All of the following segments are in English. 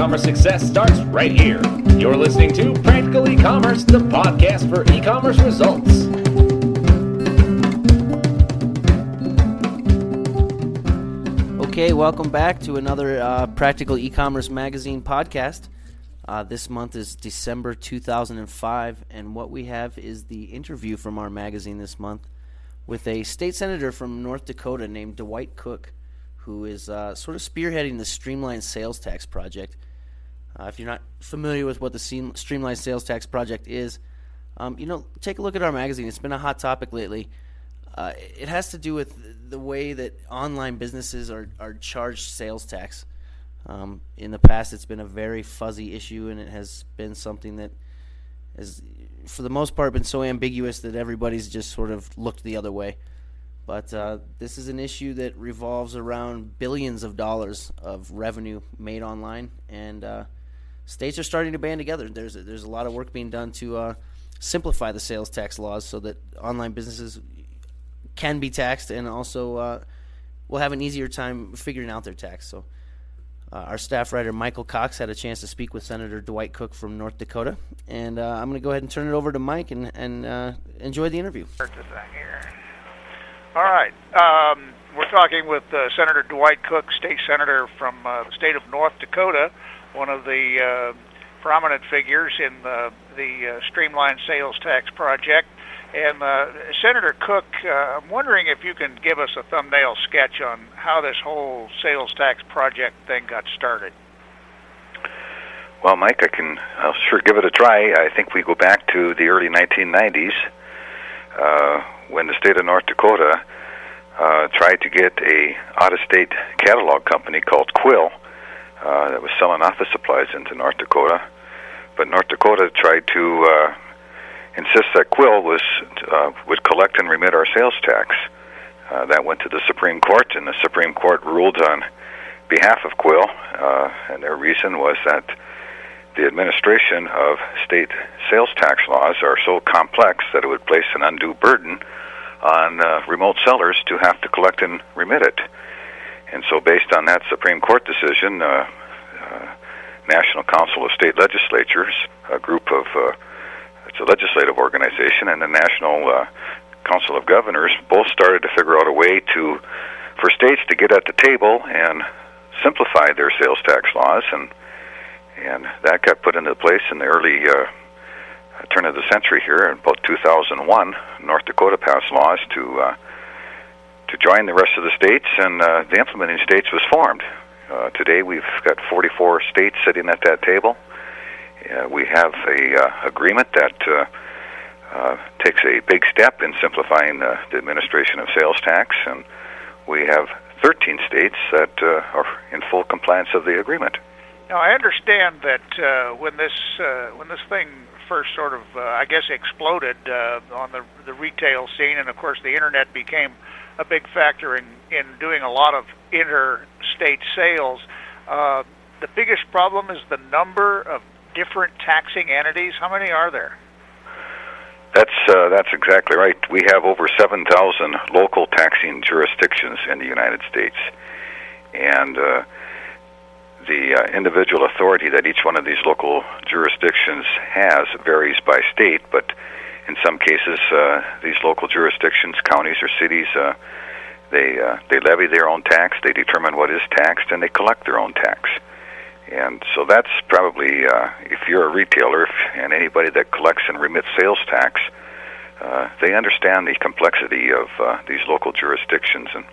to e-commerce success starts right here. You're listening to Practical E-commerce, the podcast for e-commerce results. Okay, welcome back to another uh, Practical E-commerce Magazine podcast. Uh, this month is December 2005, and what we have is the interview from our magazine this month with a state senator from North Dakota named Dwight Cook, who is uh, sort of spearheading the Streamline Sales Tax Project. Uh, if you're not familiar with what the Streamlined Sales Tax Project is, um, you know, take a look at our magazine. It's been a hot topic lately. Uh, it has to do with the way that online businesses are, are charged sales tax. Um, in the past, it's been a very fuzzy issue, and it has been something that has, for the most part, been so ambiguous that everybody's just sort of looked the other way. But uh, this is an issue that revolves around billions of dollars of revenue made online, and uh, states are starting to band together. There's a, there's a lot of work being done to uh, simplify the sales tax laws so that online businesses can be taxed and also uh, will have an easier time figuring out their tax. So, uh, our staff writer Michael Cox had a chance to speak with Senator Dwight Cook from North Dakota, and uh, I'm going to go ahead and turn it over to Mike and, and uh, enjoy the interview. All right. Um, we're talking with uh, Senator Dwight Cook, state senator from uh, the state of North Dakota, one of the prominent figures in the, the Streamline Sales Tax Project. And uh, Senator Cook, uh, I'm wondering if you can give us a thumbnail sketch on how this whole sales tax project thing got started. Well, Mike, I can I'll sure give it a try. I think we go back to the early 1990s uh, when the state of North Dakota uh, tried to get a out-of-state catalog company called Quill uh, that was selling office supplies into North Dakota. But North Dakota tried to uh, insists that Quill was uh, would collect and remit our sales tax. Uh, that went to the Supreme Court, and the Supreme Court ruled on behalf of Quill, uh, and their reason was that the administration of state sales tax laws are so complex that it would place an undue burden on uh, remote sellers to have to collect and remit it. And so, based on that Supreme Court decision, uh, uh, National Council of State Legislatures, a group of uh, it's a legislative organization, and the National uh, Council of Governors both started to figure out a way to, for states to get at the table and simplify their sales tax laws, and and that got put into place in the early uh, turn of the century here. In about 2001, North Dakota passed laws to uh, to join the rest of the states, and uh, the implementing states was formed. Uh, today, we've got 44 states sitting at that table uh, we have a uh, agreement that uh, uh, takes a big step in simplifying the administration of sales tax, and we have 13 states that are in full compliance of the agreement. Now, I understand that when this when this thing first sort of, uh, I guess, exploded uh, on the the retail scene, and of course the internet became a big factor in in doing a lot of interstate sales. Uh, the biggest problem is the number of different taxing entities? How many are there? That's uh, that's exactly right. We have over 7,000 local taxing jurisdictions in the United States, and uh, the uh, individual authority that each one of these local jurisdictions has varies by state. But in some cases, uh, these local jurisdictions, counties or cities, uh, they uh, they levy their own tax. They determine what is taxed, and they collect their own tax And so that's probably, uh, if you're a retailer if, and anybody that collects and remits sales tax, uh, they understand the complexity of uh, these local jurisdictions, and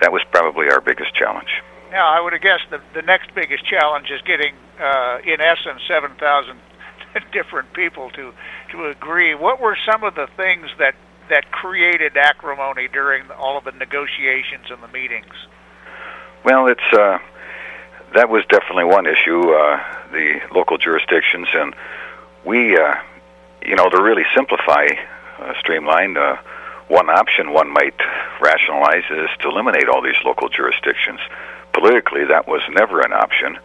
that was probably our biggest challenge. Now, I would guessed the, the next biggest challenge is getting, uh, in essence, 7,000 different people to, to agree. What were some of the things that, that created acrimony during all of the negotiations and the meetings? Well, it's uh, that was definitely one issue. Uh, the local jurisdictions, and we, uh, you know, to really simplify, uh, streamline. Uh, one option one might rationalize is to eliminate all these local jurisdictions. Politically, that was never an option,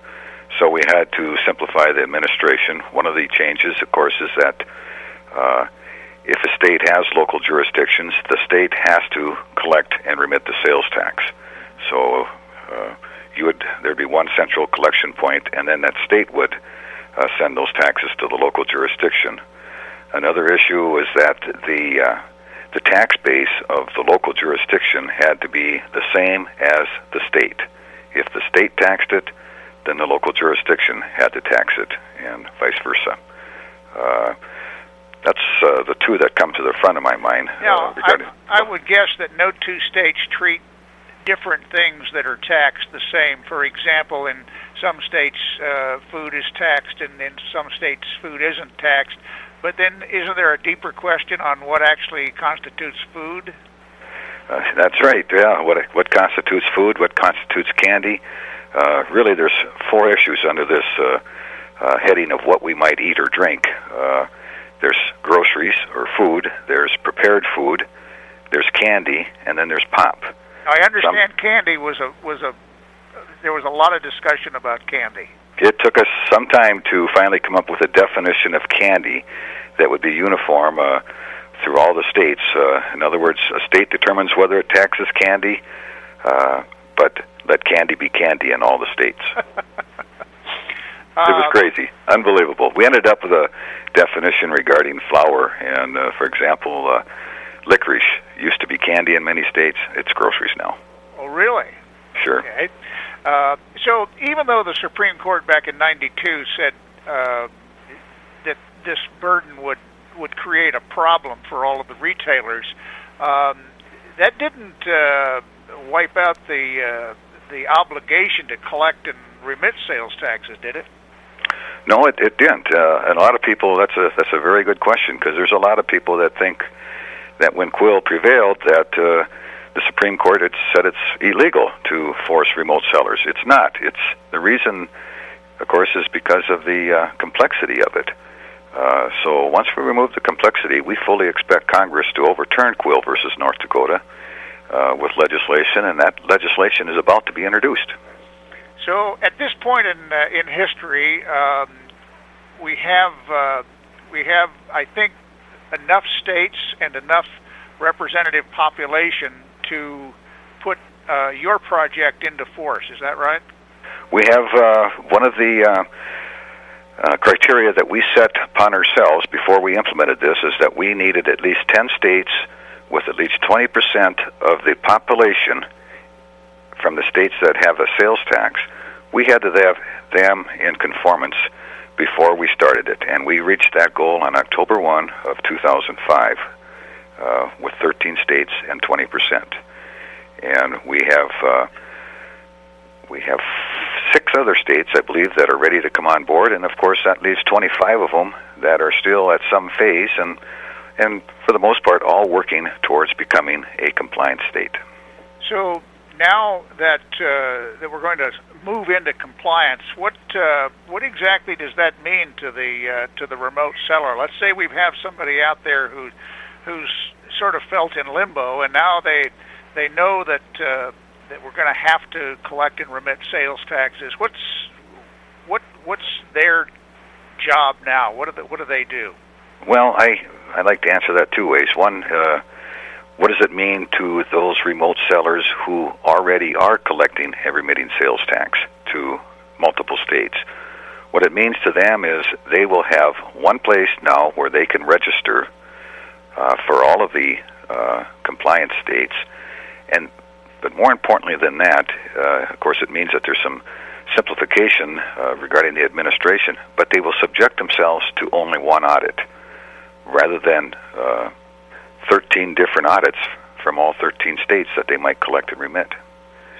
so we had to simplify the administration. One of the changes, of course, is that uh, if a state has local jurisdictions, the state has to collect and remit the sales tax. So uh, you would there'd be one central collection point, and then that state would uh, send those taxes to the local jurisdiction. Another issue was that the uh, the tax base of the local jurisdiction had to be the same as the state. If the state taxed it, then the local jurisdiction had to tax it, and vice versa. Uh, that's uh, the two that come to the front of my mind. Now, uh, regarding, I, I would guess that no two states treat different things that are taxed the same. For example, in some states, uh, food is taxed, and in some states, food isn't taxed. But then, isn't there a deeper question on what actually constitutes food? Uh, that's right. Yeah. What what constitutes food? What constitutes candy? Uh, really, there's four issues under this uh, uh, heading of what we might eat or drink. Uh, there's groceries or food. There's prepared food. There's candy, and then there's pop. I understand candy was a was a there was a lot of discussion about candy. It took us some time to finally come up with a definition of candy that would be uniform uh, through all the states. Uh, in other words, a state determines whether it taxes candy, uh, but let candy be candy in all the states. It was Uh, crazy, unbelievable. We ended up with a definition regarding flour, and uh, for example, uh, licorice used to be candy in many states. It's groceries now. Oh, really? Sure. Okay. Uh, so even though the Supreme Court back in '92 said uh, that this burden would would create a problem for all of the retailers, um, that didn't uh, wipe out the uh, the obligation to collect and remit sales taxes, did it? No, it, it didn't. Uh, and a lot of people. That's a that's a very good question because there's a lot of people that think that when Quill prevailed, that uh, the Supreme Court had said it's illegal to force remote sellers. It's not. It's the reason, of course, is because of the uh, complexity of it. Uh, so once we remove the complexity, we fully expect Congress to overturn Quill versus North Dakota with legislation, and that legislation is about to be introduced. So at this point in uh, in history, um, we have uh, we have I think enough states and enough representative population to put uh, your project into force. Is that right? We have uh, one of the uh, uh, criteria that we set upon ourselves before we implemented this is that we needed at least 10 states with at least 20% of the population from the states that have a sales tax. We had to have them in conformance before we started it, and we reached that goal on October 1 of 2005 uh, with 13 states and 20%. And we have uh, we have six other states, I believe, that are ready to come on board, and of course that leaves 25 of them that are still at some phase, and and for the most part, all working towards becoming a compliant state. So now that uh, that we're going to move into compliance, what uh, what exactly does that mean to the uh, to the remote seller? Let's say we have somebody out there who who's sort of felt in limbo, and now they they know that uh, that we're going to have to collect and remit sales taxes. What's what what's their job now? What do what do they do? Well, I I like to answer that two ways. One, uh, what does it mean to those remote sellers who already are collecting and remitting sales tax to multiple states? What it means to them is they will have one place now where they can register uh, for all of the uh, compliant states, and but more importantly than that, uh, of course, it means that there's some simplification uh, regarding the administration, but they will subject themselves to only one audit rather than uh, 13 different audits from all 13 states that they might collect and remit.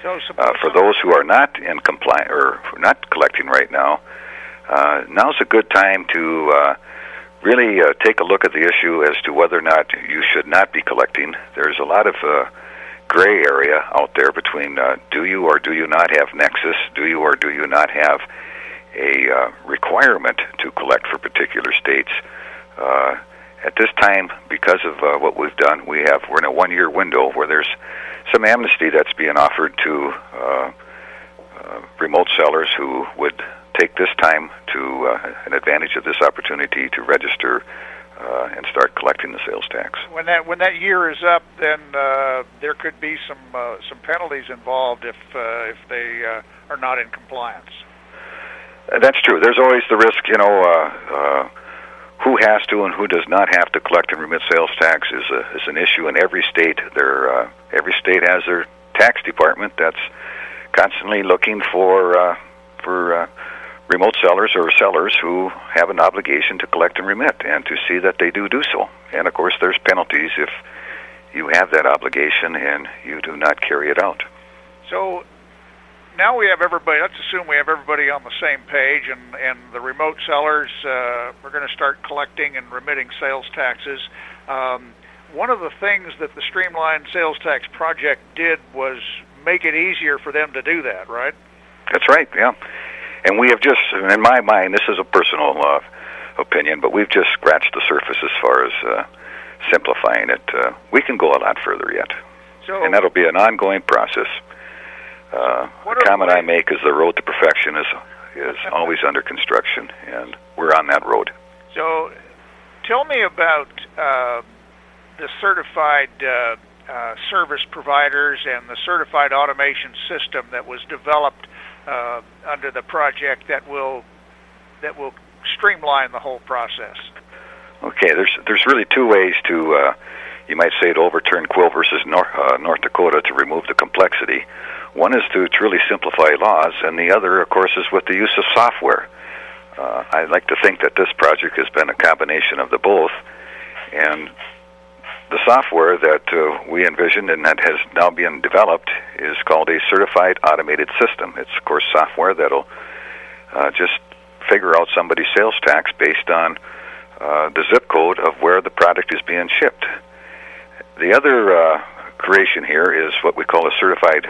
So uh, for those who are not in compliance or not collecting right now, uh, now's a good time to uh, really uh, take a look at the issue as to whether or not you should not be collecting. There's a lot of uh, gray area out there between uh, do you or do you not have nexus, do you or do you not have a uh, requirement to collect for particular states. Uh, at this time, because of uh, what we've done, we have we're in a one-year window where there's some amnesty that's being offered to uh, uh, remote sellers who would take this time to uh, an advantage of this opportunity to register uh, and start collecting the sales tax. When that when that year is up, then uh, there could be some uh, some penalties involved if uh, if they uh, are not in compliance. That's true. There's always the risk, you know. Uh, uh, who has to and who does not have to collect and remit sales tax is a, is an issue in every state. There, uh, every state has their tax department that's constantly looking for uh, for uh, remote sellers or sellers who have an obligation to collect and remit and to see that they do do so. And of course, there's penalties if you have that obligation and you do not carry it out. So now we have everybody. Let's assume we have everybody on the same page, and and the remote sellers uh, are going to start collecting and remitting sales taxes. Um, one of the things that the Streamlined Sales Tax Project did was make it easier for them to do that, right? That's right. Yeah, and we have just, in my mind, this is a personal uh, opinion, but we've just scratched the surface as far as uh, simplifying it. Uh, we can go a lot further yet, So and that'll be an ongoing process. Uh, What the comment I make is the road to perfection is is always under construction, and we're on that road. So, tell me about uh, the certified uh, uh, service providers and the certified automation system that was developed uh, under the project that will that will streamline the whole process. Okay, there's there's really two ways to uh, you might say to overturn Quill versus North, uh, North Dakota to remove the complexity. One is to truly simplify laws, and the other, of course, is with the use of software. Uh, I like to think that this project has been a combination of the both, and the software that uh, we envisioned and that has now been developed is called a certified automated system. It's of course software that'll uh, just figure out somebody's sales tax based on uh, the zip code of where the product is being shipped. The other uh, creation here is what we call a certified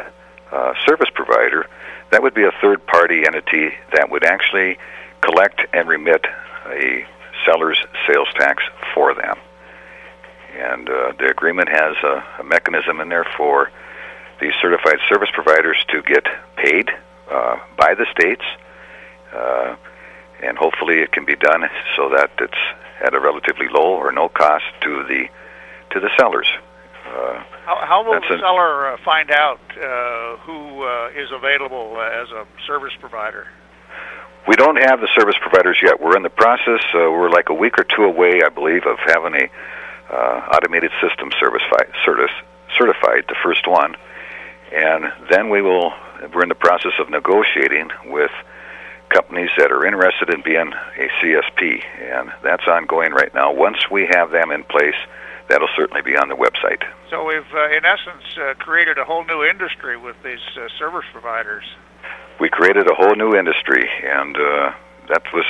uh, service provider. That would be a third party entity that would actually collect and remit a seller's sales tax for them. And uh, the agreement has a, a mechanism in there for these certified service providers to get paid uh, by the states. Uh, and hopefully it can be done so that it's at a relatively low or no cost to the to the sellers. Uh, How, how will the seller uh, find out uh, who uh, is available as a service provider? we don't have the service providers yet. We're in the process. Uh, we're like a week or two away, I believe, of having a uh, automated system service fi- certis, certified, the first one, and then we will. We're in the process of negotiating with companies that are interested in being a CSP, and that's ongoing right now. Once we have them in place, that'll certainly be on the website. So we've, uh, in essence, uh, created a whole new industry with these uh, service providers. we created a whole new industry, and uh, that was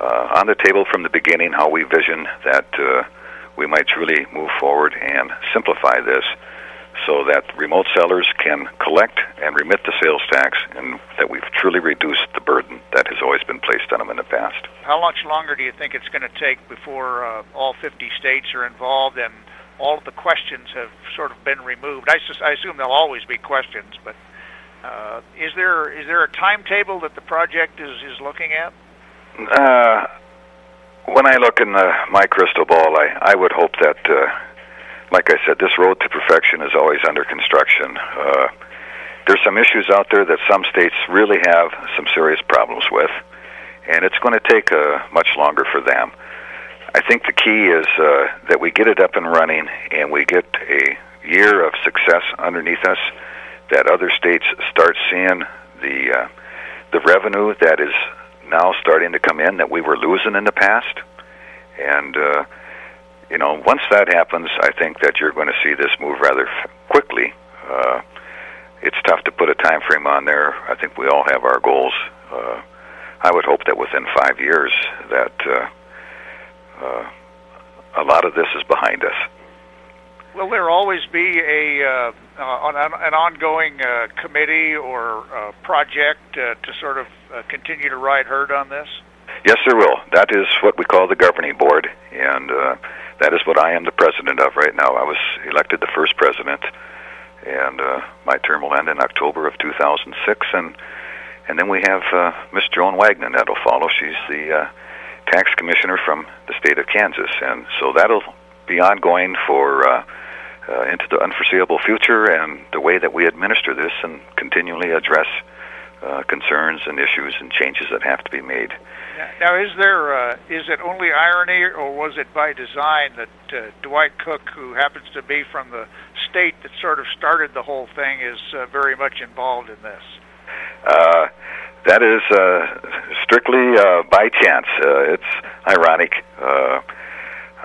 uh, on the table from the beginning. How we vision that uh, we might truly move forward and simplify this, so that remote sellers can collect and remit the sales tax, and that we've truly reduced the burden that has always been placed on them in the past. How much longer do you think it's going to take before uh, all 50 states are involved and all of the questions have sort of been removed? I, sus- I assume there'll always be questions, but uh, is there is there a timetable that the project is, is looking at? Uh, when I look in the, my crystal ball, I, I would hope that, uh, like I said, this road to perfection is always under construction. Uh, there's some issues out there that some states really have some serious problems with, and it's going to take uh, much longer for them. I think the key is uh, that we get it up and running, and we get a year of success underneath us. That other states start seeing the uh, the revenue that is now starting to come in that we were losing in the past. And, uh, you know, once that happens, I think that you're going to see this move rather f- quickly. Uh, it's tough to put a time frame on there. I think we all have our goals. Uh, I would hope that within five years that uh, uh, a lot of this is behind us. Will there always be a uh, uh, an, an ongoing uh, committee or uh, project uh, to sort of uh, continue to ride herd on this? Yes, there will. That is what we call the governing board, and uh, that is what I am the president of right now. I was elected the first president, and uh, my term will end in October of 2006, and and then we have uh, Miss Joan Wagnon that'll follow. She's the uh, tax commissioner from the state of Kansas, and so that'll be ongoing for. Uh, uh, into the unforeseeable future and the way that we administer this and continually address concerns and issues and changes that have to be made. Now, is there uh, is it only irony, or was it by design that uh, Dwight Cook, who happens to be from the state that sort of started the whole thing, is uh, very much involved in this? Uh, that is uh, strictly uh, by chance. Uh, it's ironic. Uh,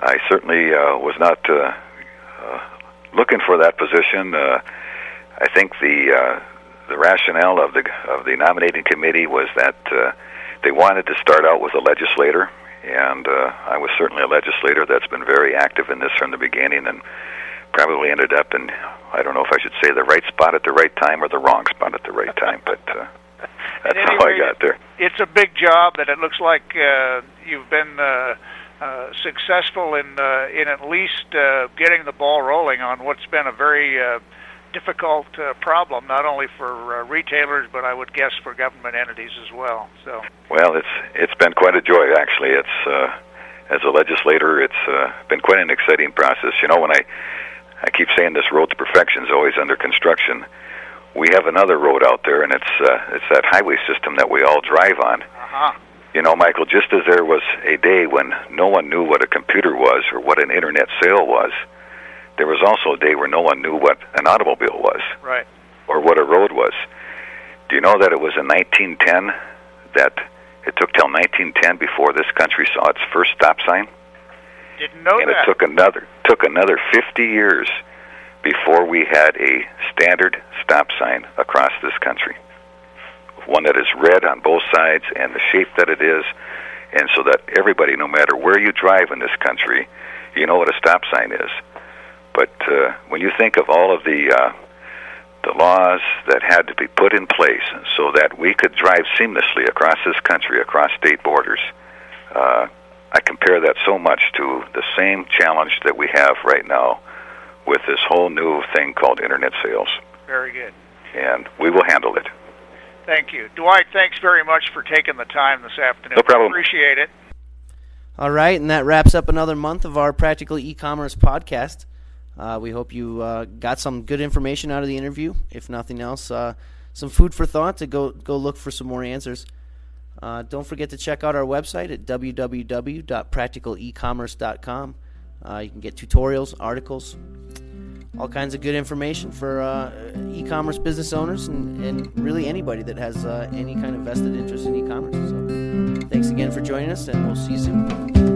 I certainly uh, was not uh, uh, looking for that position. Uh, I think the uh, the rationale of the of the nominating committee was that uh, they wanted to start out with a legislator, and uh, I was certainly a legislator that's been very active in this from the beginning, and probably ended up in I don't know if I should say the right spot at the right time or the wrong spot at the right time, but uh, that's how I got there. It's a big job, and it looks like uh, you've been. Uh, uh, successful in uh, in at least uh, getting the ball rolling on what's been a very uh, difficult uh, problem, not only for uh, retailers, but I would guess for government entities as well. So, well, it's it's been quite a joy actually. It's uh, as a legislator, it's uh, been quite an exciting process. You know, when I I keep saying this road to perfection is always under construction. We have another road out there, and it's uh, it's that highway system that we all drive on. uh-huh. You know, Michael, just as there was a day when no one knew what a computer was or what an internet sale was, there was also a day where no one knew what an automobile was right. or what a road was. Do you know that it was in 1910 that it took till 1910 before this country saw its first stop sign? Didn't know and that. And it took another took another 50 years before we had a standard stop sign across this country. One that is red on both sides and the shape that it is, and so that everybody, no matter where you drive in this country, you know what a stop sign is. But uh, when you think of all of the uh, the laws that had to be put in place so that we could drive seamlessly across this country, across state borders, uh, I compare that so much to the same challenge that we have right now with this whole new thing called internet sales. Very good. And we will handle it. Thank you. Dwight, thanks very much for taking the time this afternoon. No problem. Appreciate it. All right, and that wraps up another month of our Practical E-commerce podcast. Uh, we hope you uh, got some good information out of the interview. If nothing else, uh, some food for thought to go go look for some more answers. Uh, don't forget to check out our website at www.practicalecommerce.com. Uh, you can get tutorials, articles, all kinds of good information for uh, e-commerce business owners and, and really anybody that has any kind of vested interest in e-commerce. So, thanks again for joining us, and we'll see you soon.